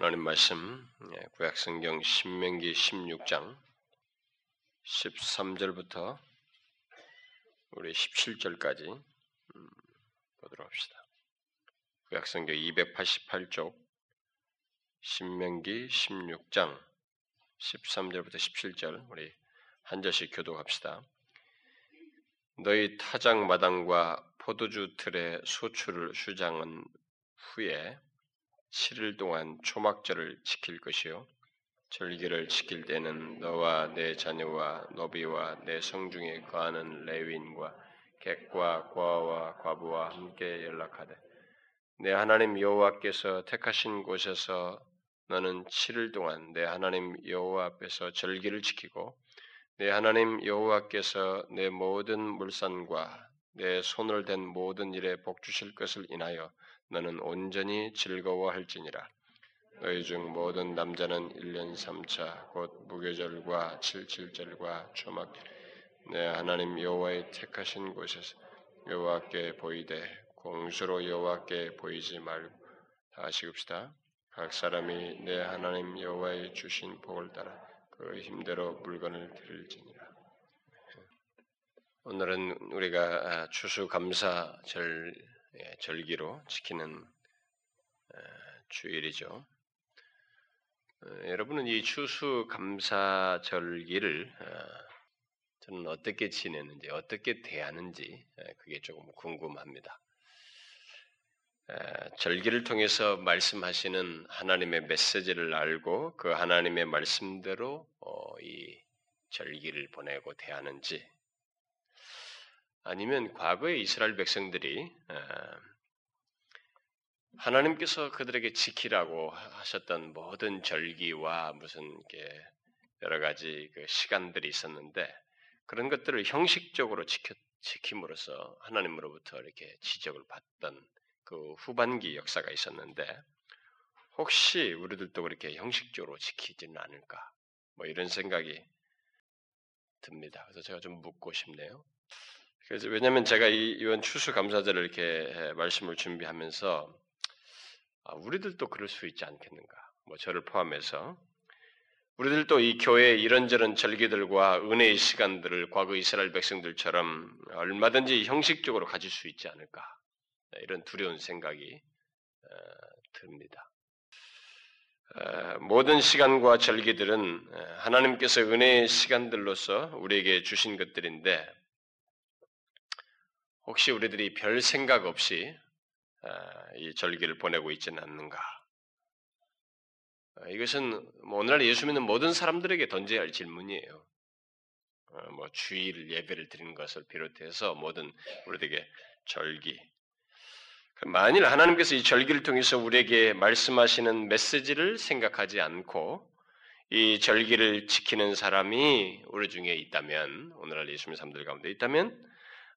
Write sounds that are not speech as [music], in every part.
하나님 말씀 예, 구약성경 신명기 16장 13절부터 우리 17절까지 음, 보도록 합시다. 구약성경 288쪽 신명기 16장 13절부터 17절 우리 한 절씩 교독합시다. 너희 타작 마당과 포도주 틀에 소출을 수장한 후에 7일 동안 초막절을 지킬 것이요. 절기를 지킬 때는 너와 내 자녀와 너비와 내 성중에 거하는 레위인과 객과 과와 과부와 함께 연락하되 내 하나님 여호와께서 택하신 곳에서 너는 7일 동안 내 하나님 여호와 앞에서 절기를 지키고 내 하나님 여호와께서 내 모든 물산과 내 손을 댄 모든 일에 복 주실 것을 인하여 너는 온전히 즐거워할지니라. 너희 중 모든 남자는 1년 3차 곧 무교절과 칠칠절과 초막절 내 하나님 여호와의 택하신 곳에서 여호와께 보이되 공수로 여호와께 보이지 말고 다시 읍시다. 각 사람이 내 하나님 여호와의 주신 복을 따라 그 힘대로 물건을 드릴지니라. 오늘은 우리가 추수감사절 예, 절기로 지키는 주일이죠. 어, 여러분은 이 추수 감사 절기를 어, 저는 어떻게 지내는지 어떻게 대하는지 그게 조금 궁금합니다. 절기를 통해서 말씀하시는 하나님의 메시지를 알고 그 하나님의 말씀대로 어, 이 절기를 보내고 대하는지 아니면 과거에 이스라엘 백성들이 하나님께서 그들에게 지키라고 하셨던 모든 절기와 무슨 여러 가지 그 시간들이 있었는데 그런 것들을 형식적으로 지켜, 지킴으로써 하나님으로부터 이렇게 지적을 받던 그 후반기 역사가 있었는데 혹시 우리들도 그렇게 형식적으로 지키지는 않을까 뭐 이런 생각이 듭니다. 그래서 제가 좀 묻고 싶네요. 그래서 왜냐하면 제가 이, 이번 추수 감사절을 이렇게 말씀을 준비하면서 아, 우리들도 그럴 수 있지 않겠는가? 뭐 저를 포함해서 우리들도 이 교회 이런저런 절기들과 은혜의 시간들을 과거 이스라엘 백성들처럼 얼마든지 형식적으로 가질 수 있지 않을까? 이런 두려운 생각이 어, 듭니다. 어, 모든 시간과 절기들은 어, 하나님께서 은혜의 시간들로서 우리에게 주신 것들인데 혹시 우리들이 별 생각 없이 아, 이 절기를 보내고 있지는 않는가? 아, 이것은 뭐 오늘날 예수 믿는 모든 사람들에게 던져야 할 질문이에요. 어, 뭐 주일 예배를 드리는 것을 비롯해서 모든 우리에게 절기. 만일 하나님께서 이 절기를 통해서 우리에게 말씀하시는 메시지를 생각하지 않고 이 절기를 지키는 사람이 우리 중에 있다면 오늘날 예수 믿는 사람들 가운데 있다면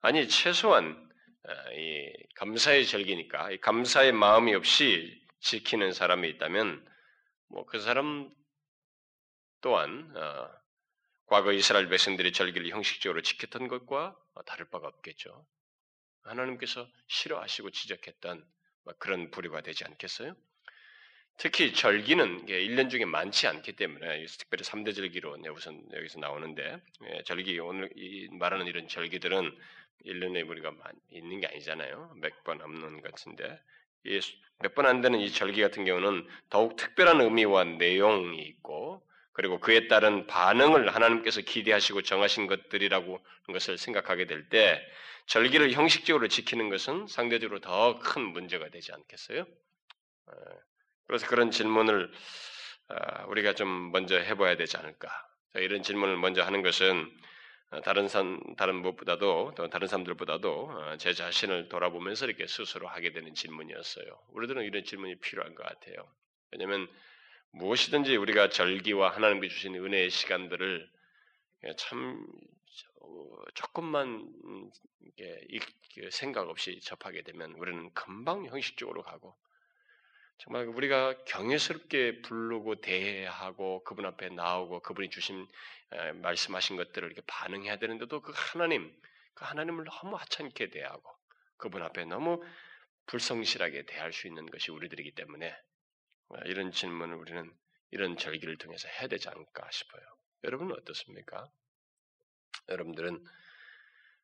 아니 최소한 어, 이 감사의 절기니까 이 감사의 마음이 없이 지키는 사람이 있다면 뭐 그 사람 또한 어, 과거 이스라엘 백성들이 절기를 형식적으로 지켰던 것과 다를 바가 없겠죠. 하나님께서 싫어하시고 지적했던 그런 부류가 되지 않겠어요? 특히 절기는 1년 중에 많지 않기 때문에 특별히 3대 절기로 우선 여기서 나오는데 예, 절기 오늘 말하는 이런 절기들은 1년에 우리가 있는 게 아니잖아요. 몇 번 없는 것 같은데 몇 번 안 되는 이 절기 같은 경우는 더욱 특별한 의미와 내용이 있고 그리고 그에 따른 반응을 하나님께서 기대하시고 정하신 것들이라고 하는 것을 생각하게 될 때 절기를 형식적으로 지키는 것은 상대적으로 더 큰 문제가 되지 않겠어요? 어, 그래서 그런 질문을 어, 우리가 좀 먼저 해봐야 되지 않을까? 이런 질문을 먼저 하는 것은 어, 다른 산 다른 무엇보다도 또 다른 사람들보다도 어, 제 자신을 돌아보면서 이렇게 스스로 하게 되는 질문이었어요. 우리들은 이런 질문이 필요한 것 같아요. 왜냐하면 무엇이든지 우리가 절기와 하나님께 주신 은혜의 시간들을 참 조금만 생각 없이 접하게 되면 우리는 금방 형식적으로 가고 정말 우리가 경외스럽게 부르고 대하고 그분 앞에 나오고 그분이 주신 말씀하신 것들을 이렇게 반응해야 되는데도 그 하나님, 그 하나님을 너무 하찮게 대하고 그분 앞에 너무 불성실하게 대할 수 있는 것이 우리들이기 때문에 이런 질문을 우리는 이런 절기를 통해서 해야 되지 않을까 싶어요. 여러분은 어떻습니까? 여러분들은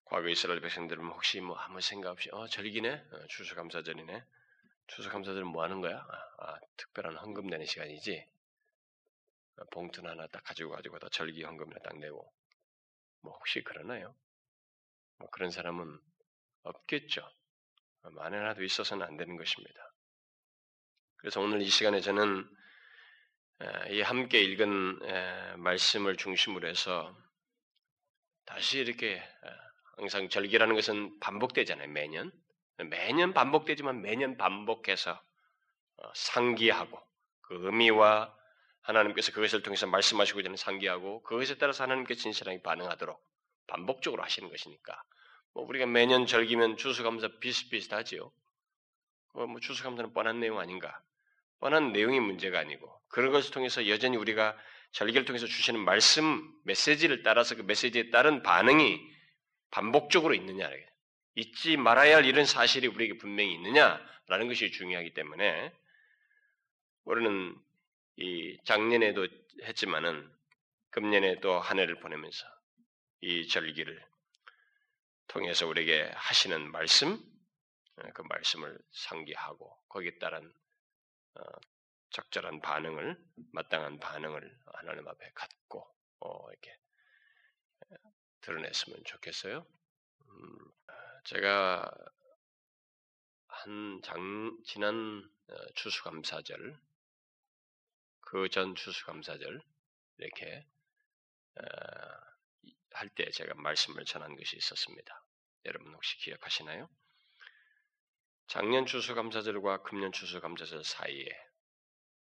과거 이스라엘 백성들은 혹시 뭐 아무 생각 없이 어 절기네 어, 추수감사절이네 추수감사절은 뭐 하는 거야? 아, 아 특별한 헌금 내는 시간이지. 아, 봉투 하나 딱 가지고 가지고 다 절기 헌금이나 딱 내고 뭐 혹시 그러나요? 뭐 그런 사람은 없겠죠. 만에 하나도 있어서는 안 되는 것입니다. 그래서 오늘 이 시간에 저는 이 함께 읽은 말씀을 중심으로 해서 다시 이렇게 항상 절기라는 것은 반복되잖아요. 매년 매년 반복되지만 매년 반복해서 어, 상기하고 그 의미와 하나님께서 그것을 통해서 말씀하시고자 하는 상기하고 그것에 따라서 하나님께 진실하게 반응하도록 반복적으로 하시는 것이니까 뭐 우리가 매년 절기면 추수감사 비슷비슷하지요. 어, 뭐 추수감사는 뻔한 내용 아닌가? 뻔한 내용이 문제가 아니고 그런 것을 통해서 여전히 우리가 절기를 통해서 주시는 말씀 메시지를 따라서 그 메시지에 따른 반응이 반복적으로 있느냐 잊지 말아야 할 이런 사실이 우리에게 분명히 있느냐라는 것이 중요하기 때문에 우리는 이 작년에도 했지만은 금년에 도한 해를 보내면서 이 절기를 통해서 우리에게 하시는 말씀, 그 말씀을 상기하고 거기에 따른 어, 적절한 반응을 마땅한 반응을 하나님 앞에 갖고 어, 이렇게 드러냈으면 좋겠어요. 음, 제가 한 장, 지난 어, 추수감사절, 그 전 추수감사절 이렇게 어, 할때 제가 말씀을 전한 것이 있었습니다. 여러분 혹시 기억하시나요? 작년 추수감사절과 금년 추수감사절 사이에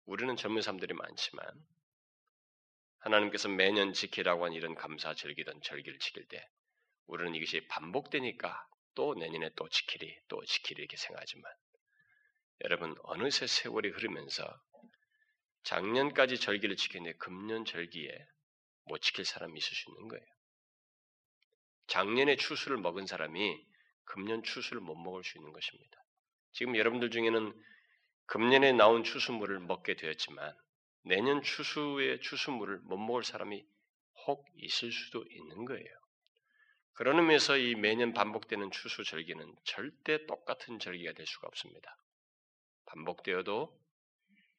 우리는 젊은 사람들이 많지만 하나님께서 매년 지키라고 한 이런 감사 절기든 절기를 지킬 때 우리는 이것이 반복되니까 또 내년에 또 지키리 또 지키리 이렇게 생각하지만 여러분 어느새 세월이 흐르면서 작년까지 절기를 지켰는데 금년 절기에 못 지킬 사람이 있을 수 있는 거예요. 작년에 추수를 먹은 사람이 금년 추수를 못 먹을 수 있는 것입니다. 지금 여러분들 중에는 금년에 나온 추수물을 먹게 되었지만 내년 추수의 추수물을 못 먹을 사람이 혹 있을 수도 있는 거예요. 그런 의미에서 이 매년 반복되는 추수 절기는 절대 똑같은 절기가 될 수가 없습니다. 반복되어도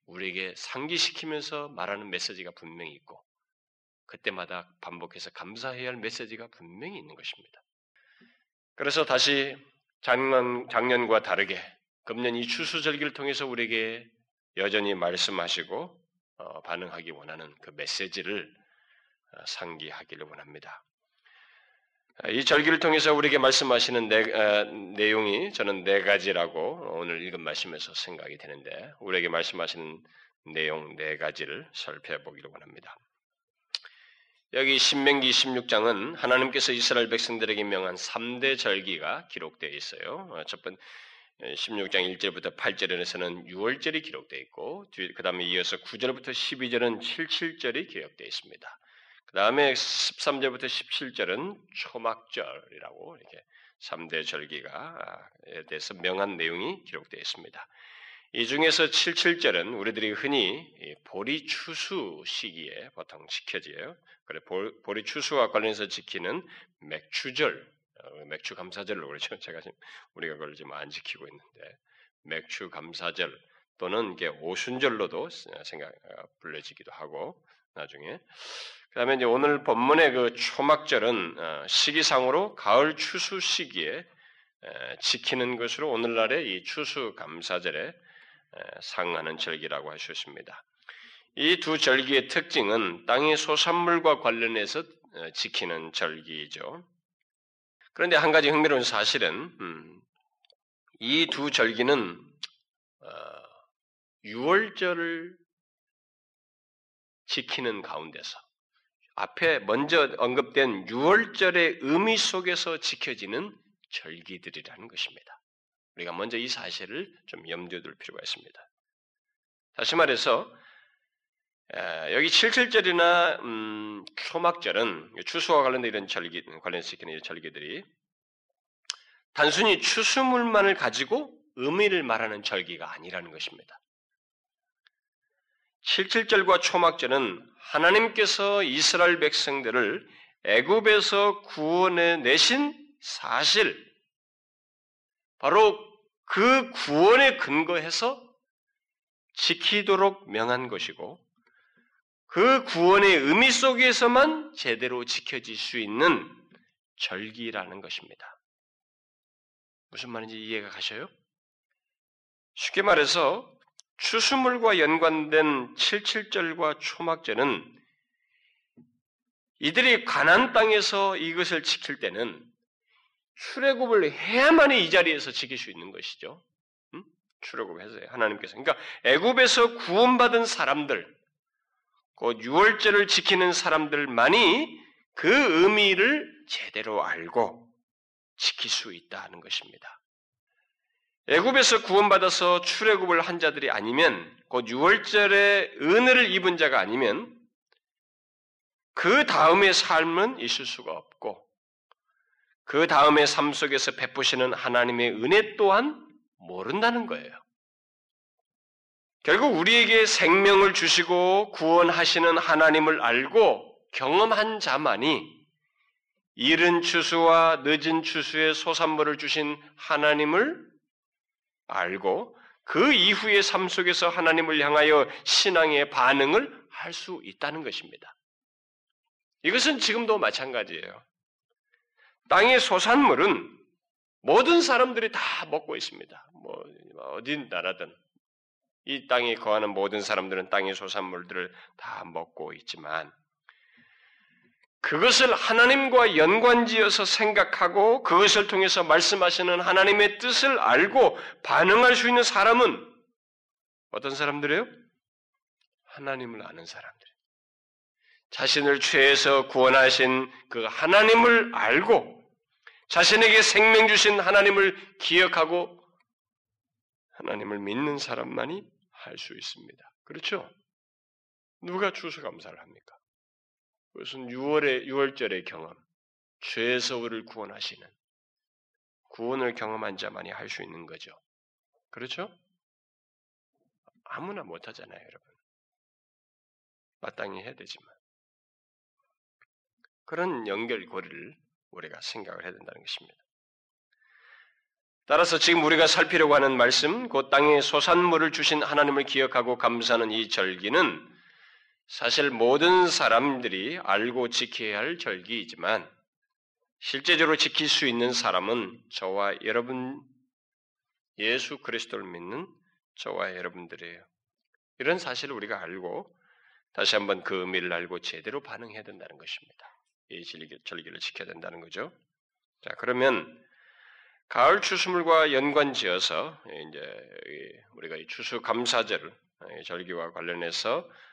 우리에게 상기시키면서 말하는 메시지가 분명히 있고 그때마다 반복해서 감사해야 할 메시지가 분명히 있는 것입니다. 그래서 다시 작년, 작년과 다르게 금년 이 추수절기를 통해서 우리에게 여전히 말씀하시고 어, 반응하기 원하는 그 메시지를 어, 상기하기를 원합니다. 이 절기를 통해서 우리에게 말씀하시는 네, 어, 내용이 저는 네 가지라고 오늘 읽은 말씀에서 생각이 되는데 우리에게 말씀하시는 내용 네 가지를 살펴보기를 원합니다. 여기 신명기 16장은 하나님께서 이스라엘 백성들에게 명한 3대 절기가 기록되어 있어요. 어, 첫 번째 16장 1절부터 8절에서는 6월절이 기록되어 있고 그 다음에 이어서 9절부터 12절은 77절이 기록되어 있습니다. 그 다음에 13절부터 17절은 초막절이라고 이렇게 3대 절기가에 대해서 명한 내용이 기록되어 있습니다. 이 중에서 77절은 우리들이 흔히 보리 추수 시기에 보통 지켜져요. 그래 보리 추수와 관련해서 지키는 맥추절, 어, 맥추 감사절로 그러죠. [laughs] 제가 지금 우리가 그걸 지금 안 지키고 있는데 맥추 감사절 또는 이게 오순절로도 생각 어, 불려지기도 하고 나중에 그다음에 이제 오늘 본문의 그 초막절은 어, 시기상으로 가을 추수 시기에 지키는 것으로 오늘날의 이 추수 감사절에 상하는 절기라고 있습니다. 이 두 절기의 특징은 땅의 소산물과 관련해서 지키는 절기이죠. 그런데 한 가지 흥미로운 사실은 음, 이 두 절기는 어, 6월절을 지키는 가운데서 앞에 먼저 언급된 6월절의 의미 속에서 지켜지는 절기들이라는 것입니다. 우리가 먼저 이 사실을 좀 염두에 둘 필요가 있습니다. 다시 말해서 여기 77절이나 음, 초막절은 추수와 관련된 이런 절기, 관련해서 지키는 이런 절기들이 단순히 추수물만을 가지고 의미를 말하는 절기가 아니라는 것입니다. 77절과 초막절은 하나님께서 이스라엘 백성들을 애굽에서 구원해 내신 사실, 바로 그 구원에 근거해서 지키도록 명한 것이고, 그 구원의 의미 속에서만 제대로 지켜질 수 있는 절기라는 것입니다. 무슨 말인지 이해가 가셔요? 쉽게 말해서 추수물과 연관된 77절과 초막절은 이들이 가난 땅에서 이것을 지킬 때는 출애굽을 해야만이 이 자리에서 지킬 수 있는 것이죠. 음? 출애굽해서 하나님께서 그러니까 애굽에서 구원받은 사람들, 곧 유월절을 지키는 사람들만이 그 의미를 제대로 알고 지킬 수 있다는 것입니다. 애굽에서 구원받아서 출애굽을 한 자들이 아니면 곧 유월절에 은혜를 입은 자가 아니면 그 다음의 삶은 있을 수가 없고 그 다음의 삶 속에서 베푸시는 하나님의 은혜 또한 모른다는 거예요. 결국 우리에게 생명을 주시고 구원하시는 하나님을 알고 경험한 자만이 이른 추수와 늦은 추수의 소산물을 주신 하나님을 알고 그 이후의 삶 속에서 하나님을 향하여 신앙의 반응을 할 수 있다는 것입니다. 이것은 지금도 마찬가지예요. 땅의 소산물은 모든 사람들이 다 먹고 있습니다. 뭐 어디 나라든 이 땅에 거하는 모든 사람들은 땅의 소산물들을 다 먹고 있지만 그것을 하나님과 연관지어서 생각하고 그것을 통해서 말씀하시는 하나님의 뜻을 알고 반응할 수 있는 사람은 어떤 사람들이에요? 하나님을 아는 사람들. 자신을 죄에서 구원하신 그 하나님을 알고 자신에게 생명 주신 하나님을 기억하고 하나님을 믿는 사람만이 할 수 있습니다. 그렇죠? 누가 추수 감사를 합니까? 그것은 6월의 6월절의 경험, 죄에서 우리를 구원하시는 구원을 경험한 자만이 할 수 있는 거죠. 그렇죠? 아무나 못 하잖아요, 여러분. 마땅히 해야 되지만. 그런 연결고리를 우리가 생각을 해야 된다는 것입니다. 따라서 지금 우리가 살피려고 하는 말씀, 곧 땅에 소산물을 주신 하나님을 기억하고 감사하는 이 절기는 사실 모든 사람들이 알고 지켜야 할 절기이지만 실제적으로 지킬 수 있는 사람은 저와 여러분 예수 그리스도를 믿는 저와 여러분들이에요. 이런 사실을 우리가 알고 다시 한번 그 의미를 알고 제대로 반응해야 된다는 것입니다. 이 절기를 지켜야 된다는 거죠. 자, 그러면 가을 추수물과 연관지어서 이제 우리가 이 추수 감사절을 절기와 관련해서 아,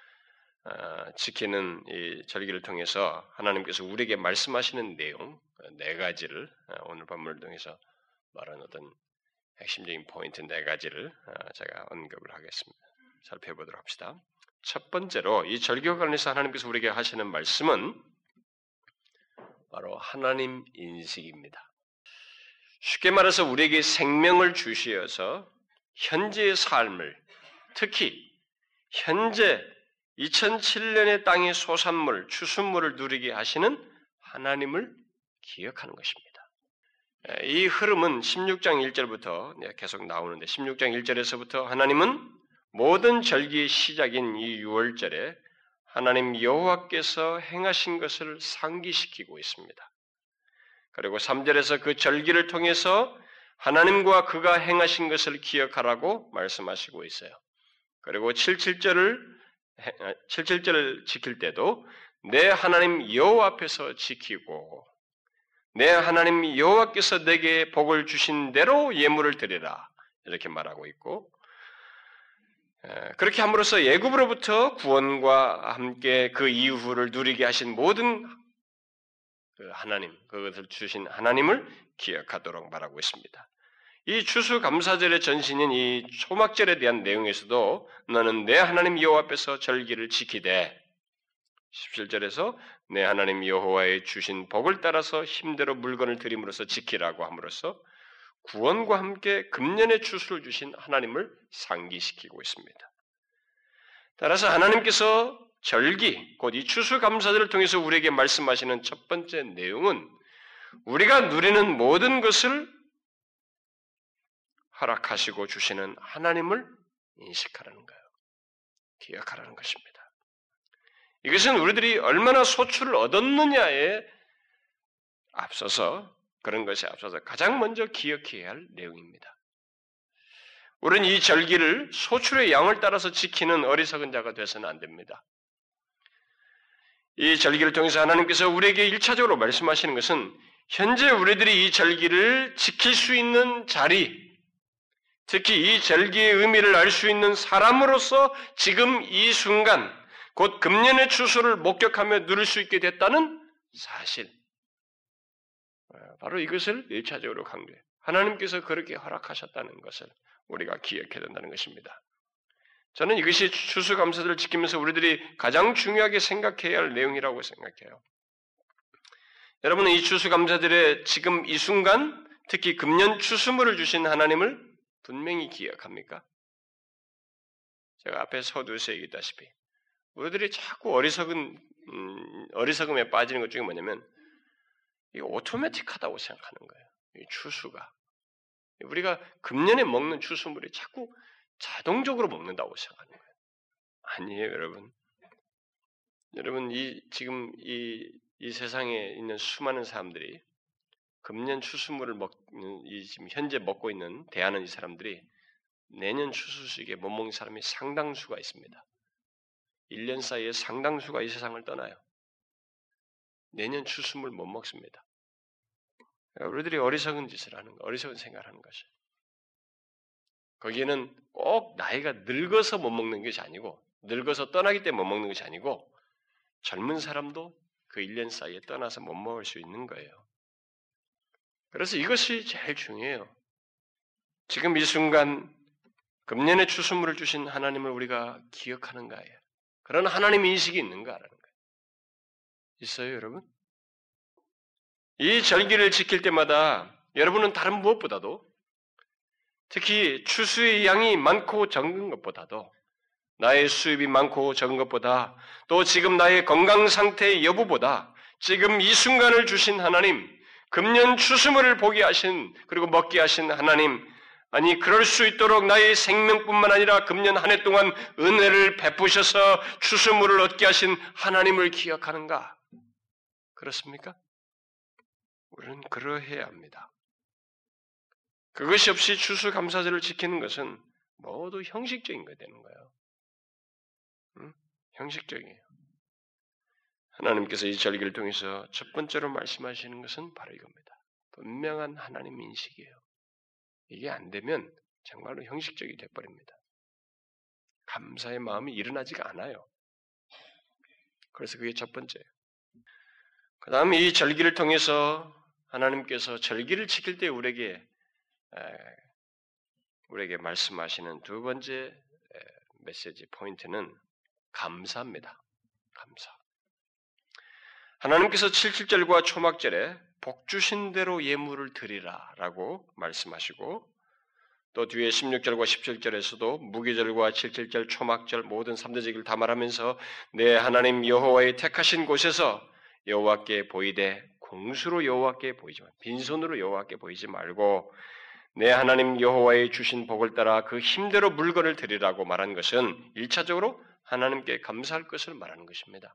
지키는 이 절기를 통해서 하나님께서 우리에게 말씀하시는 내용 네 가지를 아, 오늘 본문을 통해서 말한 어떤 핵심적인 포인트 네 가지를 아, 제가 언급을 하겠습니다. 살펴보도록 합시다. 첫 번째로 이 절기와 관련해서 하나님께서 우리에게 하시는 말씀은 바로 하나님 인식입니다. 쉽게 말해서 우리에게 생명을 주시어서 현재의 삶을 특히 현재 2007년의 땅의 소산물, 추순물을 누리게 하시는 하나님을 기억하는 것입니다. 이 흐름은 16장 1절부터 계속 나오는데 16장 1절에서부터 하나님은 모든 절기의 시작인 이 6월절에 하나님 여호와께서 행하신 것을 상기시키고 있습니다. 그리고 3절에서 그 절기를 통해서 하나님과 그가 행하신 것을 기억하라고 말씀하시고 있어요. 그리고 77절을 77절을 아, 지킬 때도 내 하나님 여호와 앞에서 지키고 내 하나님 여호와께서 내게 복을 주신 대로 예물을 드리라 이렇게 말하고 있고 그렇게 함으로써 예굽으로부터 구원과 함께 그 이후를 누리게 하신 모든 그 하나님 그것을 주신 하나님을 기억하도록 말하고 있습니다. 이 추수감사절의 전신인 이 초막절에 대한 내용에서도 너는 내 하나님 여호와 앞에서 절기를 지키되 17절에서 내 하나님 여호와의 주신 복을 따라서 힘대로 물건을 드림으로써 지키라고 함으로써 구원과 함께 금년의 추수를 주신 하나님을 상기시키고 있습니다. 따라서 하나님께서 절기, 곧 이 추수감사절을 통해서 우리에게 말씀하시는 첫 번째 내용은 우리가 누리는 모든 것을 허락하시고 주시는 하나님을 인식하라는 거예요. 기억하라는 것입니다. 이것은 우리들이 얼마나 소출을 얻었느냐에 앞서서 그런 것에 앞서서 가장 먼저 기억해야 할 내용입니다. 우리는 이 절기를 소출의 양을 따라서 지키는 어리석은 자가 되어서는 안 됩니다. 이 절기를 통해서 하나님께서 우리에게 일차적으로 말씀하시는 것은 현재 우리들이 이 절기를 지킬 수 있는 자리, 특히 이 절기의 의미를 알 수 있는 사람으로서 지금 이 순간, 곧 금년의 추수를 목격하며 누릴 수 있게 됐다는 사실. 바로 이것을 일차적으로 강조해. 하나님께서 그렇게 허락하셨다는 것을 우리가 기억해야 된다는 것입니다. 저는 이것이 추수감사들을 지키면서 우리들이 가장 중요하게 생각해야 할 내용이라고 생각해요. 여러분은 이 추수감사들의 지금 이 순간, 특히 금년 추수물을 주신 하나님을 분명히 기억합니까? 제가 앞에 서두에서 얘기했다시피 우리들이 자꾸 어리석은 음, 어리석음에 빠지는 것 중에 뭐냐면 이 오토매틱하다고 생각하는 거예요. 이 추수가 우리가 금년에 먹는 추수물이 자꾸 자동적으로 먹는다고 생각하는 거예요. 아니에요, 여러분. 여러분 이 지금 이, 이 세상에 있는 수많은 사람들이 금년 추수물을 먹는 이 지금 현재 먹고 있는 대하는 이 사람들이 내년 추수식에 못 먹는 사람이 상당수가 있습니다. 1년 사이에 상당수가 이 세상을 떠나요. 내년 추수물 못 먹습니다. 우리들이 어리석은 짓을 하는 거, 어리석은 생각을 하는 것이. 거기에는 꼭 나이가 늙어서 못 먹는 것이 아니고, 늙어서 떠나기 때문에 못 먹는 것이 아니고, 젊은 사람도 그 1년 사이에 떠나서 못 먹을 수 있는 거예요. 그래서 이것이 제일 중요해요. 지금 이 순간 금년에 추수물을 주신 하나님을 우리가 기억하는가예요. 그런 하나님 인식이 있는가라는 거예요. 있어요, 여러분? 이 절기를 지킬 때마다 여러분은 다른 무엇보다도 특히 추수의 양이 많고 적은 것보다도 나의 수입이 많고 적은 것보다 또 지금 나의 건강 상태의 여부보다 지금 이 순간을 주신 하나님, 금년 추수물을 보게 하신 그리고 먹게 하신 하나님, 아니 그럴 수 있도록 나의 생명뿐만 아니라 금년 한 해 동안 은혜를 베푸셔서 추수물을 얻게 하신 하나님을 기억하는가? 그렇습니까? 우리는 그러해야 합니다. 그것이 없이 추수 감사절을 지키는 것은 모두 형식적인 거 되는 거예요. 응? 형식적이에요. 하나님께서 이 절기를 통해서 첫 번째로 말씀하시는 것은 바로 이겁니다. 분명한 하나님 인식이에요. 이게 안 되면 정말로 형식적이 돼버립니다. 감사의 마음이 일어나지가 않아요. 그래서 그게 첫 번째예요. 그 다음에 이 절기를 통해서 하나님께서 절기를 지킬 때 우리에게 우리에게 말씀하시는 두 번째 메시지 포인트는 감사입니다. 감사. 하나님께서 77절과 초막절에 복 주신 대로 예물을 드리라 라고 말씀하시고 또 뒤에 16절과 17절에서도 무기절과 77절, 초막절 모든 3대 절기를 다 말하면서 내 하나님 여호와의 택하신 곳에서 여호와께 보이되 공수로 여호와께 보이지 마. 빈손으로 여호와께 보이지 말고 내 하나님 여호와의 주신 복을 따라 그 힘대로 물건을 드리라고 말한 것은 일차적으로 하나님께 감사할 것을 말하는 것입니다.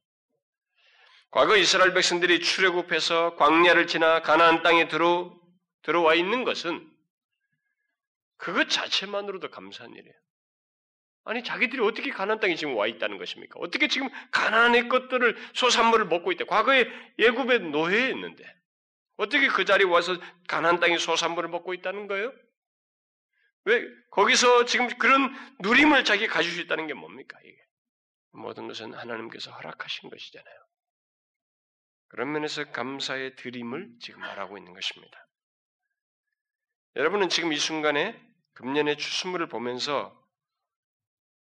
과거 이스라엘 백성들이 출애굽해서 광야를 지나 가나안 땅에 들어 들어와 있는 것은 그것 자체만으로도 감사한 일이에요. 아니 자기들이 어떻게 가나안 땅에 지금 와 있다는 것입니까? 어떻게 지금 가나안의 것들을 소산물을 먹고 있대? 과거에 예굽의 노예였는데 어떻게 그 자리에 와서 가나안 땅의 소산물을 먹고 있다는 거예요? 왜 거기서 지금 그런 누림을 자기 가질 수 있다는 게 뭡니까? 이게 모든 것은 하나님께서 허락하신 것이잖아요. 그런 면에서 감사의 드림을 지금 말하고 있는 것입니다. 여러분은 지금 이 순간에 금년의 추수물을 보면서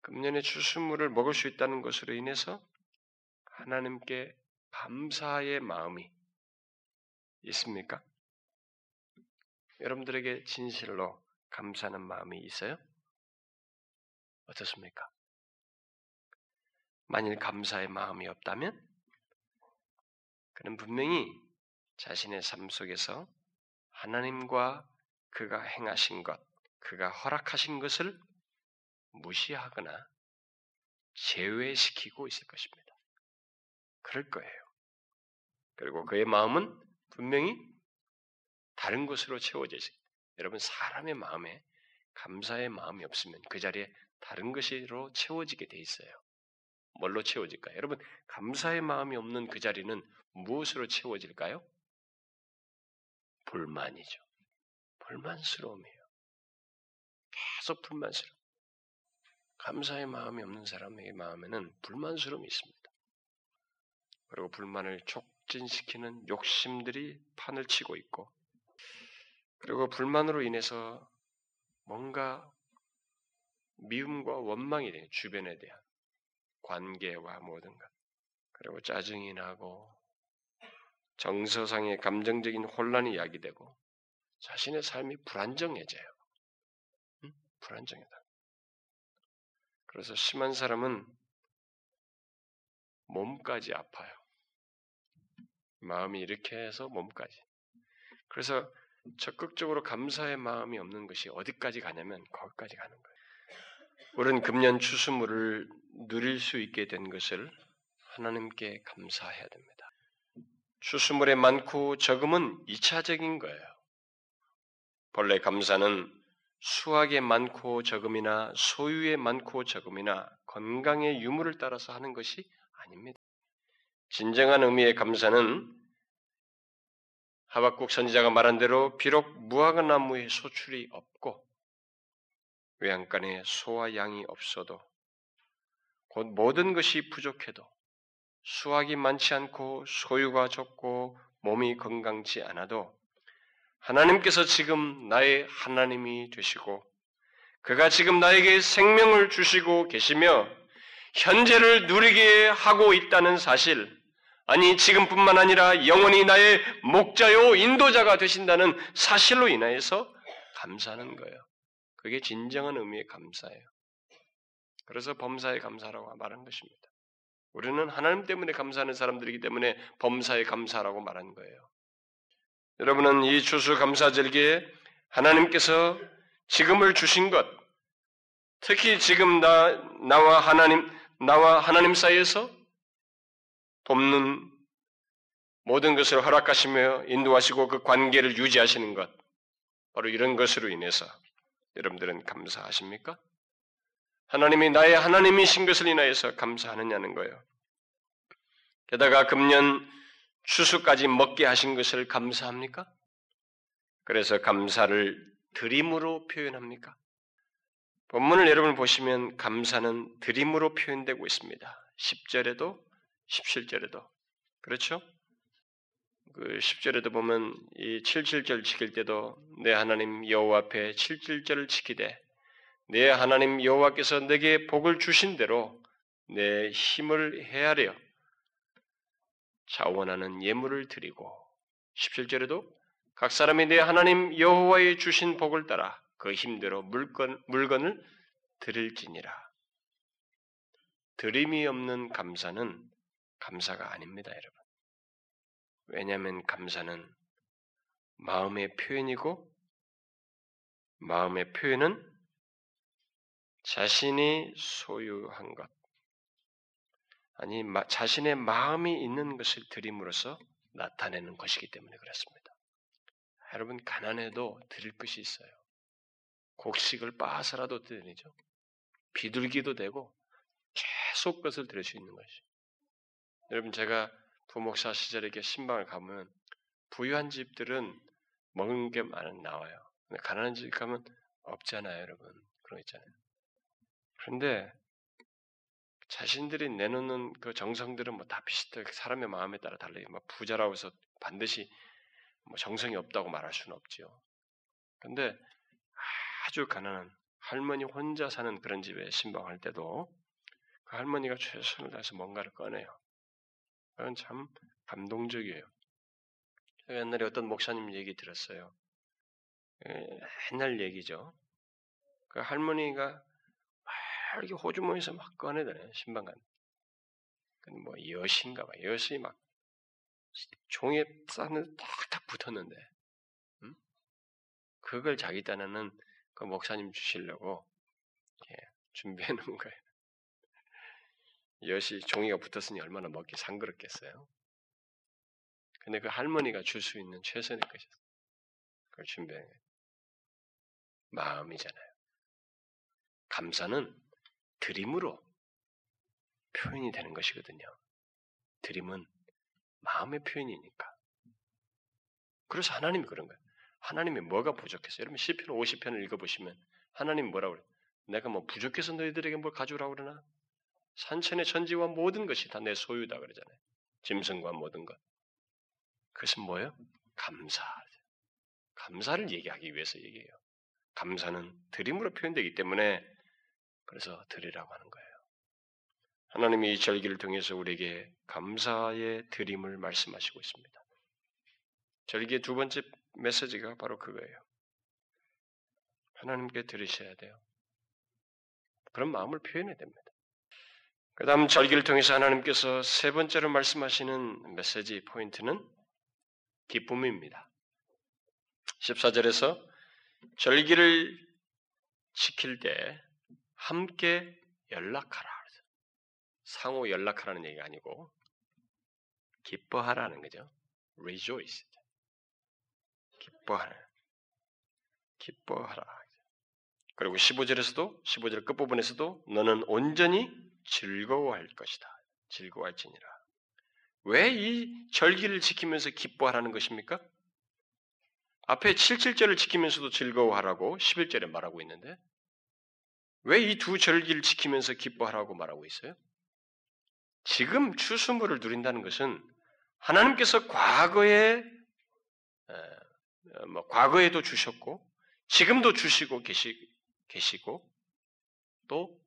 금년의 추수물을 먹을 수 있다는 것으로 인해서 하나님께 감사의 마음이 있습니까? 여러분들에게 진실로 감사하는 마음이 있어요? 어떻습니까? 만일 감사의 마음이 없다면 그는 분명히 자신의 삶 속에서 하나님과 그가 행하신 것, 그가 허락하신 것을 무시하거나 제외시키고 있을 것입니다. 그럴 거예요. 그리고 그의 마음은 분명히 다른 것으로 채워져 있어요. 여러분 사람의 마음에 감사의 마음이 없으면 그 자리에 다른 것으로 채워지게 돼 있어요. 뭘로 채워질까요? 여러분 감사의 마음이 없는 그 자리는 무엇으로 채워질까요? 불만이죠. 불만스러움이에요. 계속 불만스러움. 감사의 마음이 없는 사람의 마음에는 불만스러움이 있습니다. 그리고 불만을 촉진시키는 욕심들이 판을 치고 있고, 그리고 불만으로 인해서 뭔가 미움과 원망이 돼요. 주변에 대한 관계와 모든 것. 그리고 짜증이 나고 정서상의 감정적인 혼란이 야기되고 자신의 삶이 불안정해져요. 응? 불안정하다. 그래서 심한 사람은 몸까지 아파요. 마음이 이렇게 해서 몸까지. 그래서 적극적으로 감사의 마음이 없는 것이 어디까지 가냐면 거기까지 가는 거예요. 우리는 금년 추수물을 누릴 수 있게 된 것을 하나님께 감사해야 됩니다. 추수물의 많고 적음은 2차적인 거예요. 본래 감사는 수확의 많고 적음이나 소유의 많고 적음이나 건강의 유무를 따라서 하는 것이 아닙니다. 진정한 의미의 감사는 하박국 선지자가 말한 대로 비록 무화과 나무에 소출이 없고 외양간에 소와 양이 없어도 곧 모든 것이 부족해도 수확이 많지 않고 소유가 적고 몸이 건강치 않아도 하나님께서 지금 나의 하나님이 되시고 그가 지금 나에게 생명을 주시고 계시며 현재를 누리게 하고 있다는 사실, 아니 지금뿐만 아니라 영원히 나의 목자요 인도자가 되신다는 사실로 인하여서 감사하는 거예요. 그게 진정한 의미의 감사예요. 그래서 범사의 감사라고 말하는 것입니다. 우리는 하나님 때문에 감사하는 사람들이기 때문에 범사의 감사라고 말하는 거예요. 여러분은 이 추수 감사절기에 하나님께서 지금을 주신 것, 특히 지금 나, 나와 하나님, 나와 하나님 사이에서 돕는 모든 것을 허락하시며 인도하시고 그 관계를 유지하시는 것, 바로 이런 것으로 인해서 여러분들은 감사하십니까? 하나님이 나의 하나님이신 것을 인하여서 감사하느냐는 거예요. 게다가 금년 추수까지 먹게 하신 것을 감사합니까? 그래서 감사를 드림으로 표현합니까? 본문을 여러분 보시면 감사는 드림으로 표현되고 있습니다. 10절에도 17절에도 그렇죠? 그 10절에도 보면 이 77절 지킬 때도 내 하나님 여호와 앞에 77절을 지키되 내 하나님 여호와께서 내게 복을 주신 대로 내 힘을 헤아려 자원하는 예물을 드리고 17절에도 각 사람이 내 하나님 여호와의 주신 복을 따라 그 힘대로 물건, 물건을 드릴지니라. 드림이 없는 감사는 감사가 아닙니다, 여러분. 왜냐하면 감사는 마음의 표현이고 마음의 표현은 자신이 소유한 것, 아니 자신의 마음이 있는 것을 드림으로써 나타내는 것이기 때문에 그렇습니다. 여러분 가난해도 드릴 것이 있어요. 곡식을 빠서라도 드리죠. 비둘기도 되고 계속 것을 드릴 수 있는 것이. 여러분 제가 부목사 시절에 신방을 가면 부유한 집들은 먹은 게 많은 나와요. 가난한 집 가면 없잖아요, 여러분. 그런 거 있잖아요. 그런데 자신들이 내놓는 그 정성들은 뭐 다 비슷해 사람의 마음에 따라 달라요. 뭐 부자라고 해서 반드시 뭐 정성이 없다고 말할 수는 없지요. 근데 아주 가난한 할머니 혼자 사는 그런 집에 신방할 때도 그 할머니가 최선을 다해서 뭔가를 꺼내요. 그건 참 감동적이에요. 제가 옛날에 어떤 목사님 얘기 들었어요. 옛날 얘기죠. 그 할머니가 이렇게 호주머니에서 막 꺼내더래요. 신방간. 뭐 여신가 봐. 여신이 막 종에 싼을 탁탁 붙었는데, 음? 그걸 자기 딴에는 그 목사님 주시려고 예, 준비해 놓은 거예요. 엿이 종이가 붙었으니 얼마나 먹기 상그럽겠어요. 근데 그 할머니가 줄 수 있는 최선의 것이었어요. 그걸 준비한 거예요. 마음이잖아요. 감사는 드림으로 표현이 되는 것이거든요. 드림은 마음의 표현이니까. 그래서 하나님이 그런 거예요. 하나님이 뭐가 부족했어요? 여러분 시편 50편을 읽어보시면 하나님 뭐라고 그래요? 내가 뭐 부족해서 너희들에게 뭘 가져오라고 그러나? 산천의 천지와 모든 것이 다 내 소유다 그러잖아요. 짐승과 모든 것. 그것은 뭐예요? 감사. 감사를 얘기하기 위해서 얘기해요. 감사는 드림으로 표현되기 때문에 그래서 드리라고 하는 거예요. 하나님이 이 절기를 통해서 우리에게 감사의 드림을 말씀하시고 있습니다. 절기의 두 번째 메시지가 바로 그거예요. 하나님께 들으셔야 돼요. 그런 마음을 표현해야 됩니다. 그 다음 절기를 통해서 하나님께서 세 번째로 말씀하시는 메시지 포인트는 기쁨입니다. 14절에서 절기를 지킬 때 함께 연락하라. 상호 연락하라는 얘기가 아니고 기뻐하라는 거죠. rejoice. 기뻐하라. 기뻐하라. 그리고 15절에서도 15절 끝부분에서도 너는 온전히 즐거워할 것이다. 즐거워할지니라. 왜 이 절기를 지키면서 기뻐하라는 것입니까? 앞에 7, 7절을 지키면서도 즐거워하라고 11절에 말하고 있는데 왜 이 두 절기를 지키면서 기뻐하라고 말하고 있어요? 지금 추수물을 누린다는 것은 하나님께서 과거에 뭐 과거에도 주셨고 지금도 주시고 계시, 계시고 또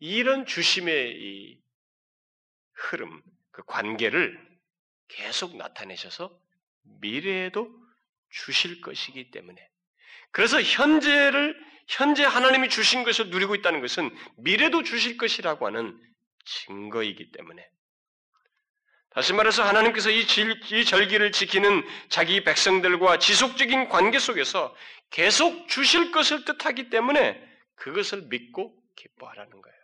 이런 주심의 이 흐름, 그 관계를 계속 나타내셔서 미래에도 주실 것이기 때문에 그래서 현재를 현재 하나님이 주신 것을 누리고 있다는 것은 미래도 주실 것이라고 하는 증거이기 때문에 다시 말해서 하나님께서 이, 질, 이 절기를 지키는 자기 백성들과 지속적인 관계 속에서 계속 주실 것을 뜻하기 때문에 그것을 믿고 기뻐하라는 거예요.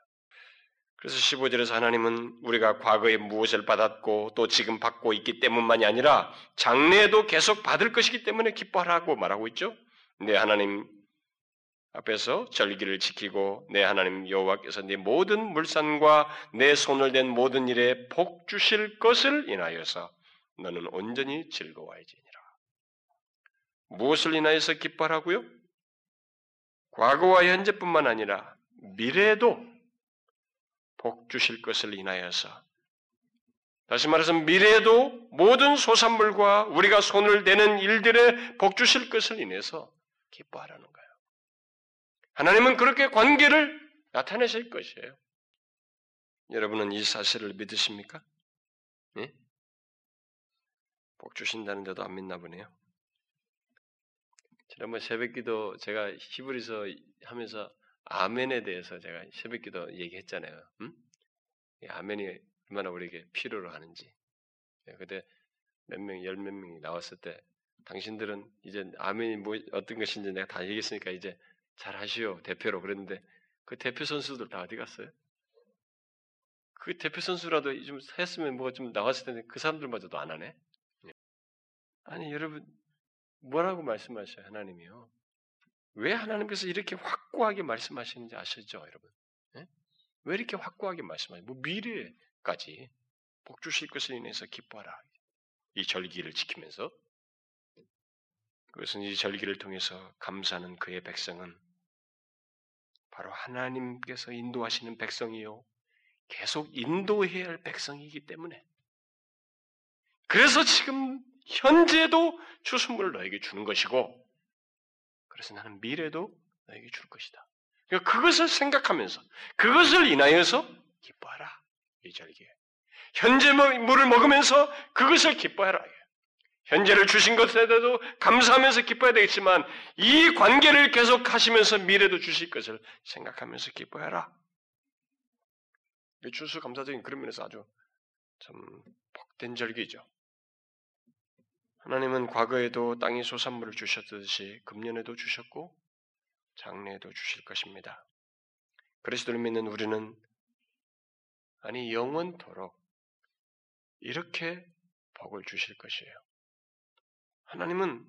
그래서 15절에서 하나님은 우리가 과거에 무엇을 받았고 또 지금 받고 있기 때문만이 아니라 장래에도 계속 받을 것이기 때문에 기뻐하라고 말하고 있죠. 네, 하나님 앞에서 절기를 지키고 내 하나님 여호와께서 네 모든 물산과 내 손을 댄 모든 일에 복 주실 것을 인하여서 너는 온전히 즐거워할지니라. 무엇을 인하여서 기뻐하라고요? 과거와 현재뿐만 아니라 미래에도 복 주실 것을 인하여서 다시 말해서 미래에도 모든 소산물과 우리가 손을 대는 일들에 복 주실 것을 인해서 기뻐하라는 거예요. 하나님은 그렇게 관계를 나타내실 것이에요. 여러분은 이 사실을 믿으십니까? 네? 복 주신다는데도 안 믿나 보네요. 지난번 새벽기도 제가 히브리서 하면서 아멘에 대해서 제가 새벽기도 얘기했잖아요. 음? 아멘이 얼마나 우리에게 필요로 하는지. 예, 그때 몇 명, 열 몇 명이 나왔을 때 당신들은 이제 아멘이 뭐 어떤 것인지 내가 다 얘기했으니까 이제 잘 하시오 대표로 그랬는데 그 대표 선수들 다 어디 갔어요? 그 대표 선수라도 좀 했으면 뭐가 좀 나왔을 텐데 그 사람들마저도 안 하네. 예. 아니 여러분 뭐라고 말씀하셔요 하나님이요? 왜 하나님께서 이렇게 확고하게 말씀하시는지 아시죠, 여러분? 네? 왜 이렇게 확고하게 말씀하세요? 뭐 미래까지 복 주실 것을 인해서 기뻐하라. 이 절기를 지키면서 그것은 이 절기를 통해서 감사하는 그의 백성은 바로 하나님께서 인도하시는 백성이요. 계속 인도해야 할 백성이기 때문에. 그래서 지금 현재도 추수물을 너에게 주는 것이고, 그래서 나는 미래도 너에게 줄 것이다. 그러니까 그것을 생각하면서, 그것을 인하여서 기뻐하라. 이 절기에. 현재 물을 먹으면서 그것을 기뻐하라. 현재를 주신 것에 대해서도 감사하면서 기뻐야 되겠지만 이 관계를 계속 하시면서 미래도 주실 것을 생각하면서 기뻐해라. 추수 감사적인 그런 면에서 아주 참 복된 절기죠. 하나님은 과거에도 땅에 소산물을 주셨듯이 금년에도 주셨고 장래에도 주실 것입니다. 그리스도를 믿는 우리는 아니 영원토록 이렇게 복을 주실 것이에요. 하나님은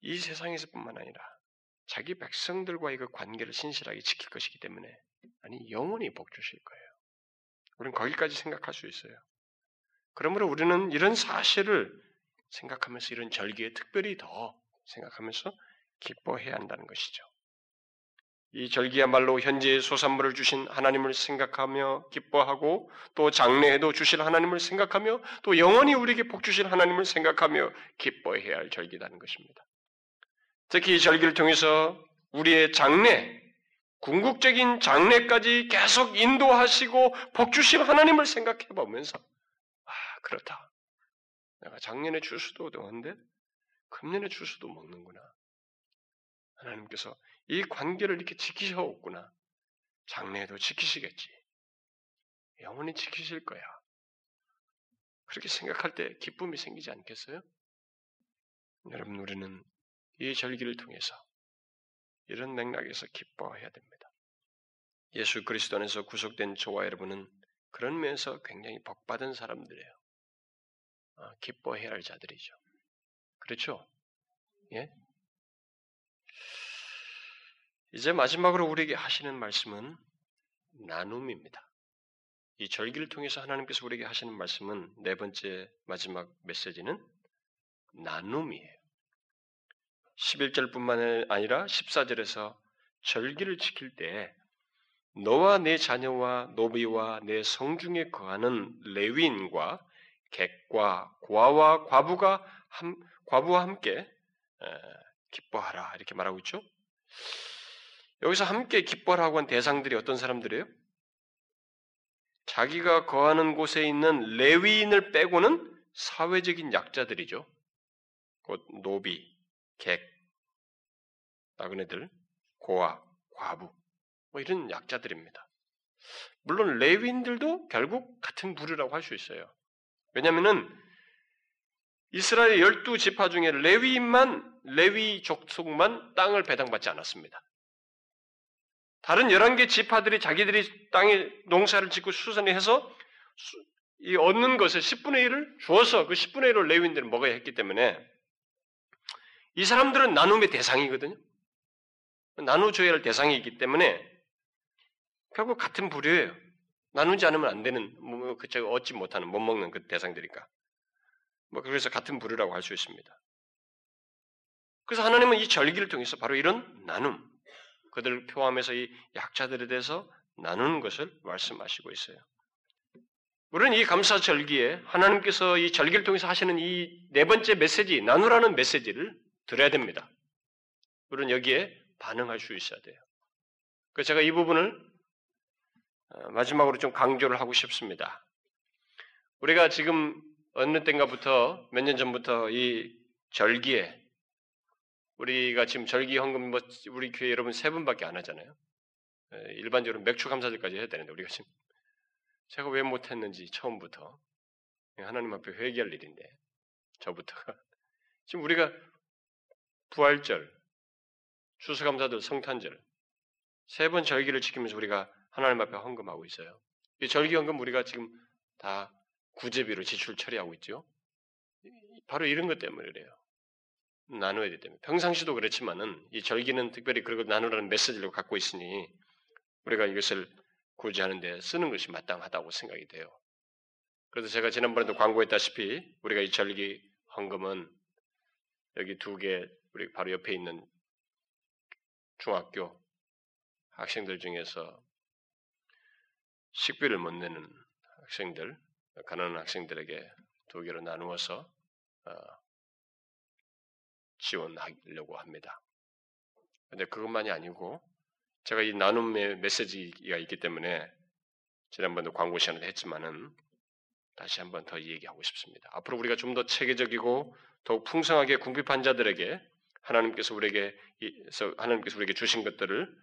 이 세상에서뿐만 아니라 자기 백성들과의 그 관계를 신실하게 지킬 것이기 때문에 아니 영원히 복 주실 거예요. 우리는 거기까지 생각할 수 있어요. 그러므로 우리는 이런 사실을 생각하면서 이런 절기에 특별히 더 생각하면서 기뻐해야 한다는 것이죠. 이 절기야말로 현재의 소산물을 주신 하나님을 생각하며 기뻐하고 또 장래에도 주실 하나님을 생각하며 또 영원히 우리에게 복 주실 하나님을 생각하며 기뻐해야 할 절기라는 것입니다. 특히 이 절기를 통해서 우리의 장래, 궁극적인 장래까지 계속 인도하시고 복 주실 하나님을 생각해 보면서 아 그렇다. 내가 작년에 주수도 얻었는데 금년에 주수도 먹는구나. 하나님께서 이 관계를 이렇게 지키셔왔구나. 장래에도 지키시겠지. 영원히 지키실 거야. 그렇게 생각할 때 기쁨이 생기지 않겠어요? 여러분, 우리는 이 절기를 통해서 이런 맥락에서 기뻐해야 됩니다. 예수 그리스도 안에서 구속된 저와 여러분은 그런 면에서 굉장히 복받은 사람들이에요. 아, 기뻐해야 할 자들이죠. 그렇죠? 예? 이제 마지막으로 우리에게 하시는 말씀은 나눔입니다. 이 절기를 통해서 하나님께서 우리에게 하시는 말씀은 네 번째 마지막 메시지는 나눔이에요. 11절뿐만 아니라 14절에서 절기를 지킬 때 너와 내 자녀와 노비와 내 성중에 거하는 레위인과 객과 고아와 과부가 함, 과부와 함께 에, 기뻐하라 이렇게 말하고 있죠. 여기서 함께 기뻐하라고 한 대상들이 어떤 사람들이에요? 자기가 거하는 곳에 있는 레위인을 빼고는 사회적인 약자들이죠. 곧 노비, 객, 나그네들, 고아, 과부, 뭐 이런 약자들입니다. 물론 레위인들도 결국 같은 부류라고 할 수 있어요. 왜냐하면은 이스라엘 열두 지파 중에 레위인만 레위 족속만 땅을 배당받지 않았습니다. 다른 11개 지파들이 자기들이 땅에 농사를 짓고 수선해서 이 얻는 것을 10분의 1을 주어서 그 10분의 1을 레윈들은 먹어야 했기 때문에 이 사람들은 나눔의 대상이거든요. 나누줘야 할 대상이기 때문에 결국 같은 부류예요. 나누지 않으면 안 되는, 뭐, 그, 제가 얻지 못하는, 못 먹는 그 대상들이니까. 뭐, 그래서 같은 부류라고 할 수 있습니다. 그래서 하나님은 이 절기를 통해서 바로 이런 나눔, 그들을 포함해서 이 약자들에 대해서 나누는 것을 말씀하시고 있어요. 우리는 이 감사 절기에 하나님께서 이 절기를 통해서 하시는 이 네 번째 메시지, 나누라는 메시지를 들어야 됩니다. 우리는 여기에 반응할 수 있어야 돼요. 그래서 제가 이 부분을 어, 마지막으로 좀 강조를 하고 싶습니다. 우리가 지금 어느 때인가부터 몇 년 전부터 이 절기에 우리가 지금 절기 헌금 뭐 우리 교회 여러분 세 분밖에 안 하잖아요. 예, 일반적으로 맥주 감사절까지 해야 되는데 우리가 지금 제가 왜 못했는지 처음부터 하나님 앞에 회개할 일인데 저부터가 [laughs] 지금 우리가 부활절, 추수감사절, 성탄절 세 번 절기를 지키면서 우리가 하나님 앞에 헌금하고 있어요. 이 절기 헌금 우리가 지금 다 구제비로 지출 처리하고 있죠. 바로 이런 것 때문에 그래요. 나눠야 되기 때문에 평상시도 그렇지만은 이 절기는 특별히 그걸 나누라는 메시지를 갖고 있으니 우리가 이것을 구제하는 데 쓰는 것이 마땅하다고 생각이 돼요. 그래서 제가 지난번에도 광고했다시피 우리가 이 절기 헌금은 여기 두 개 우리 바로 옆에 있는 중학교 학생들 중에서 식비를 못 내는 학생들, 가난한 학생들에게 두 개로 나누어서 어, 지원하려고 합니다. 근데 그것만이 아니고 제가 이 나눔의 메시지가 있기 때문에 지난번도 광고 시간을 했지만은 다시 한번 더 얘기하고 싶습니다. 앞으로 우리가 좀 더 체계적이고 더욱 풍성하게 궁핍한 자들에게 하나님께서 우리에게 하나님께서 우리에게 주신 것들을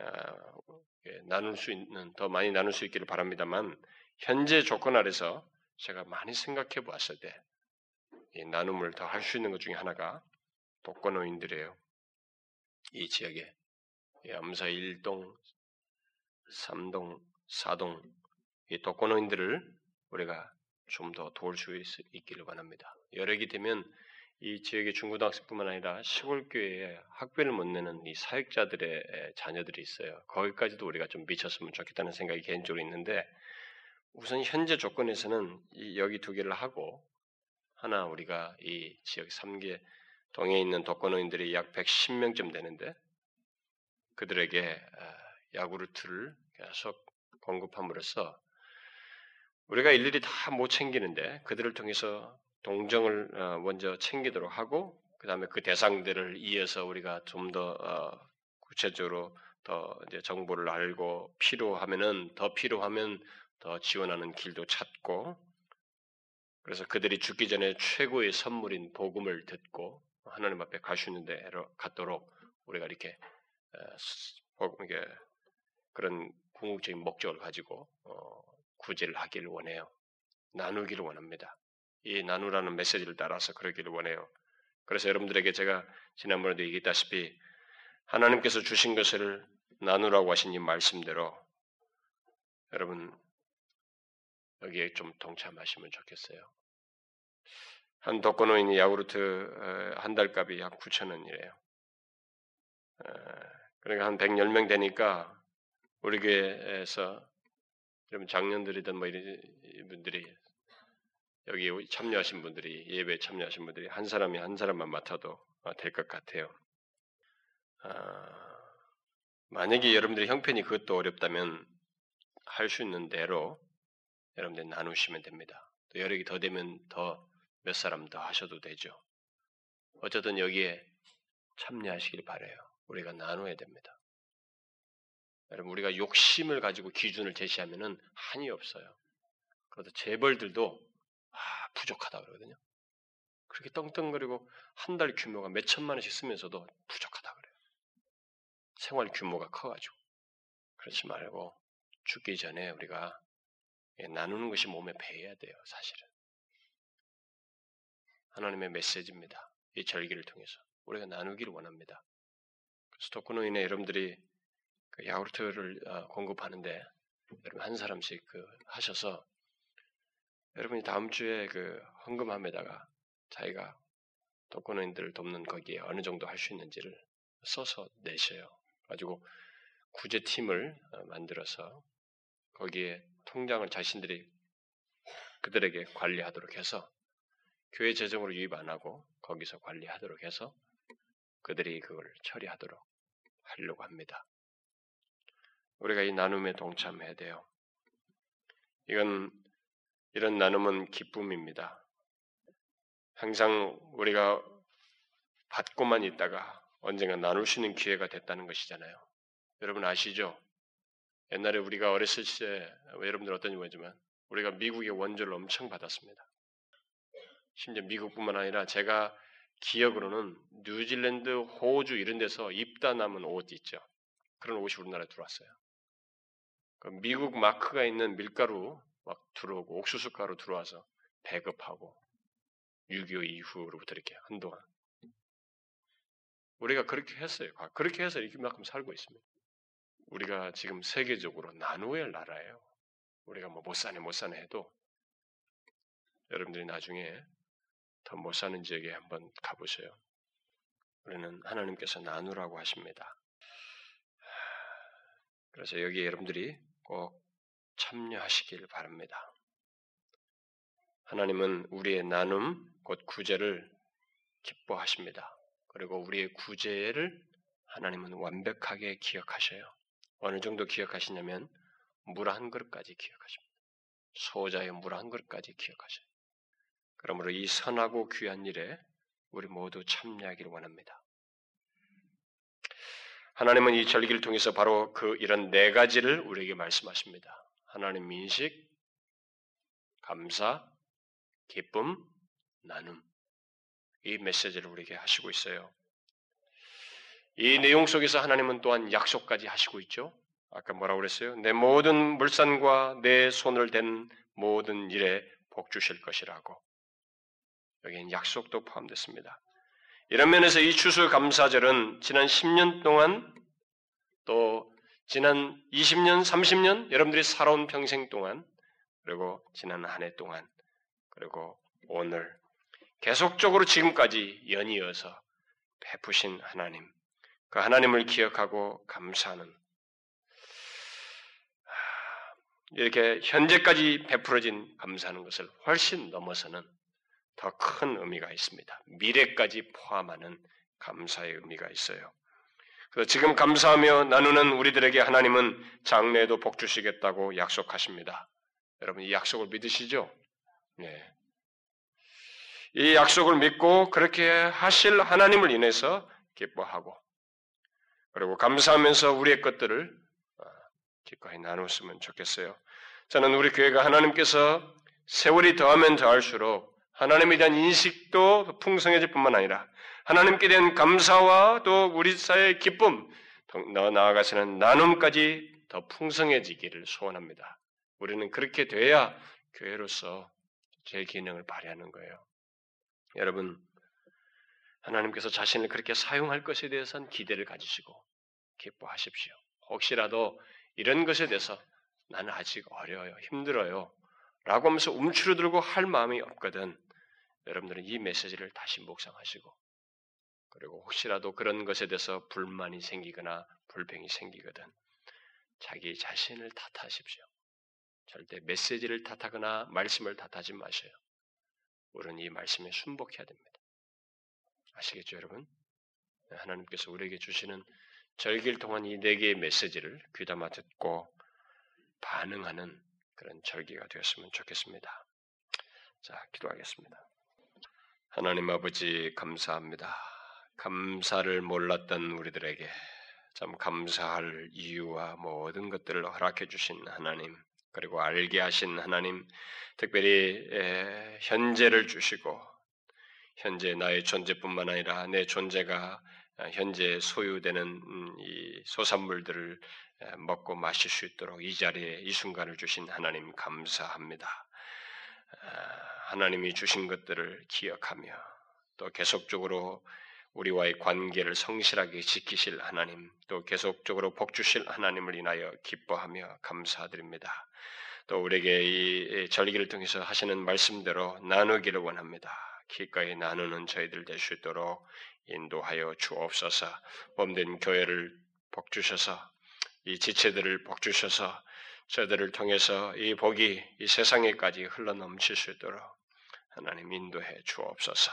어, 예, 나눌 수 있는 더 많이 나눌 수 있기를 바랍니다만 현재 조건 아래서 제가 많이 생각해 보았을 때 이 나눔을 더 할 수 있는 것 중에 하나가 독거노인들이에요. 이 지역에 암사 1동, 3동, 4동 이 독거노인들을 우리가 좀 더 도울 수 있, 기를 원합니다. 여력이 되면 이 지역의 중고등학생뿐만 아니라 시골 교회에 학비를 못 내는 이 사역자들의 자녀들이 있어요. 거기까지도 우리가 좀 미쳤으면 좋겠다는 생각이 개인적으로 있는데 우선 현재 조건에서는 이 여기 두 개를 하고 하나 우리가 이 지역 3개 동에 있는 독거노인들이 약 110명쯤 되는데 그들에게 아, 야구르트를 계속 공급함으로써 우리가 일일이 다 못 챙기는데 그들을 통해서 동정을 어, 먼저 챙기도록 하고 그 다음에 그 대상들을 이어서 우리가 좀더 어, 구체적으로 더 이제 정보를 알고 필요하면은 더 필요하면 더 지원하는 길도 찾고 그래서 그들이 죽기 전에 최고의 선물인 복음을 듣고 하나님 앞에 있는 데로 갔도록 우리가 이렇게 이게 그런 궁극적인 목적을 가지고 어, 구제를 하기를 원해요. 나누기를 원합니다. 이 나누라는 메시지를 따라서 그러기를 원해요. 그래서 여러분들에게 제가 지난번에도 얘기했다시피 하나님께서 주신 것을 나누라고 하신 이 말씀대로 여러분 여기에 좀 동참하시면 좋겠어요. 한 독거노인이 야구르트 한 달 값이 약 9천 원이래요. 그러니까 한 110명 되니까 우리 교회에서 여러분 작년들이든 뭐 이런 분들이 여기 참여하신 분들이 예배에 참여하신 분들이 한 사람이 한 사람만 맡아도 될 것 같아요. 아, 만약에 여러분들의 형편이 그것도 어렵다면 할 수 있는 대로 여러분들 나누시면 됩니다. 또 여력이 더 되면 더 몇 사람 더 하셔도 되죠. 어쨌든 여기에 참여하시길 바래요. 우리가 나눠야 됩니다. 여러분 우리가 욕심을 가지고 기준을 제시하면은 한이 없어요. 그래도 재벌들도 아, 부족하다 그러거든요. 그렇게 떵떵거리고 한 달 규모가 몇 천만 원씩 쓰면서도 부족하다 그래요. 생활 규모가 커가지고 그렇지 말고 죽기 전에 우리가 예, 나누는 것이 몸에 배야 돼요, 사실은. 하나님의 메시지입니다. 이 절기를 통해서 우리가 나누기를 원합니다. 스토크노인의 여러분들이 그 야구르트를 어, 공급하는데 여러분 한 사람씩 그 하셔서 여러분이 다음 주에 그 헌금함에다가 자기가 독거노인들을 돕는 거기에 어느 정도 할 수 있는지를 써서 내셔요. 가지고 구제팀을 어, 만들어서 거기에 통장을 자신들이 그들에게 관리하도록 해서 교회 재정으로 유입 안 하고 거기서 관리하도록 해서 그들이 그걸 처리하도록 하려고 합니다. 우리가 이 나눔에 동참해야 돼요. 이건 이런 나눔은 기쁨입니다. 항상 우리가 받고만 있다가 언젠가 나눌 수 있는 기회가 됐다는 것이잖아요. 여러분 아시죠? 옛날에 우리가 어렸을 때 여러분들 어떤지 모르지만 우리가 미국의 원조를 엄청 받았습니다. 심지어 미국뿐만 아니라 제가 기억으로는 뉴질랜드, 호주 이런 데서 입다 남은 옷 있죠. 그런 옷이 우리나라에 들어왔어요. 그 미국 마크가 있는 밀가루 막 들어오고 옥수수 가루 들어와서 배급하고 6.25 이후로부터 이렇게 한동안 우리가 그렇게 했어요. 그렇게 해서 이렇게만큼 살고 있습니다. 우리가 지금 세계적으로 나누어야 할 나라예요. 우리가 뭐 못 사네 못 사네 해도 여러분들이 나중에 더 못 사는 지역에 한번 가보세요. 우리는 하나님께서 나누라고 하십니다. 그래서 여기 여러분들이 꼭 참여하시길 바랍니다. 하나님은 우리의 나눔, 곧 구제를 기뻐하십니다. 그리고 우리의 구제를 하나님은 완벽하게 기억하셔요. 어느 정도 기억하시냐면 물 한 그릇까지 기억하십니다. 소자의 물 한 그릇까지 기억하셔요. 그러므로 이 선하고 귀한 일에 우리 모두 참여하기를 원합니다. 하나님은 이 절기를 통해서 바로 그 이런 네 가지를 우리에게 말씀하십니다. 하나님 인식, 감사, 기쁨, 나눔. 이 메시지를 우리에게 하시고 있어요. 이 내용 속에서 하나님은 또한 약속까지 하시고 있죠. 아까 뭐라고 그랬어요? 내 모든 물산과 내 손을 댄 모든 일에 복 주실 것이라고. 여기엔 약속도 포함됐습니다. 이런 면에서 이 추수 감사절은 지난 10년 동안 또 지난 20년, 30년 여러분들이 살아온 평생 동안 그리고 지난 한 해 동안 그리고 오늘 계속적으로 지금까지 연이어서 베푸신 하나님, 그 하나님을 기억하고 감사하는 이렇게 현재까지 베풀어진 감사하는 것을 훨씬 넘어서는 더 큰 의미가 있습니다. 미래까지 포함하는 감사의 의미가 있어요. 그래서 지금 감사하며 나누는 우리들에게 하나님은 장래에도 복 주시겠다고 약속하십니다. 여러분 이 약속을 믿으시죠? 네. 이 약속을 믿고 그렇게 하실 하나님을 인해서 기뻐하고 그리고 감사하면서 우리의 것들을 어, 기꺼이 나눴으면 좋겠어요. 저는 우리 교회가 하나님께서 세월이 더하면 더할수록 하나님에 대한 인식도 풍성해질 뿐만 아니라 하나님께 대한 감사와 또 우리 사회의 기쁨, 더 나아가서는 나눔까지 더 풍성해지기를 소원합니다. 우리는 그렇게 돼야 교회로서 제 기능을 발휘하는 거예요. 여러분, 하나님께서 자신을 그렇게 사용할 것에 대해서는 기대를 가지시고 기뻐하십시오. 혹시라도 이런 것에 대해서 나는 아직 어려요, 힘들어요. 라고 하면서 움츠러들고 할 마음이 없거든. 여러분들은 이 메시지를 다시 묵상하시고, 그리고 혹시라도 그런 것에 대해서 불만이 생기거나 불평이 생기거든. 자기 자신을 탓하십시오. 절대 메시지를 탓하거나 말씀을 탓하지 마셔요. 우리는 이 말씀에 순복해야 됩니다. 아시겠죠, 여러분? 네, 하나님께서 우리에게 주시는 절기를 통한 이 네 개의 메시지를 귀담아 듣고 반응하는 그런 절기가 되었으면 좋겠습니다. 자, 기도하겠습니다. 하나님 아버지 감사합니다. 감사를 몰랐던 우리들에게 참 감사할 이유와 모든 것들을 허락해 주신 하나님, 그리고 알게 하신 하나님, 특별히 현재를 주시고 현재 나의 존재뿐만 아니라 내 존재가 현재 소유되는 음, 이 소산물들을 먹고 마실 수 있도록 이 자리에 이 순간을 주신 하나님 감사합니다. 하나님이 주신 것들을 기억하며 또 계속적으로 우리와의 관계를 성실하게 지키실 하나님, 또 계속적으로 복 주실 하나님을 인하여 기뻐하며 감사드립니다. 또 우리에게 이 절기를 통해서 하시는 말씀대로 나누기를 원합니다. 기꺼이 나누는 저희들 될 수 있도록 인도하여 주옵소서. 몸된 교회를 복 주셔서 이 지체들을 복 주셔서 저들을 통해서 이 복이 이 세상에까지 흘러넘칠 수 있도록 하나님 인도해 주옵소서.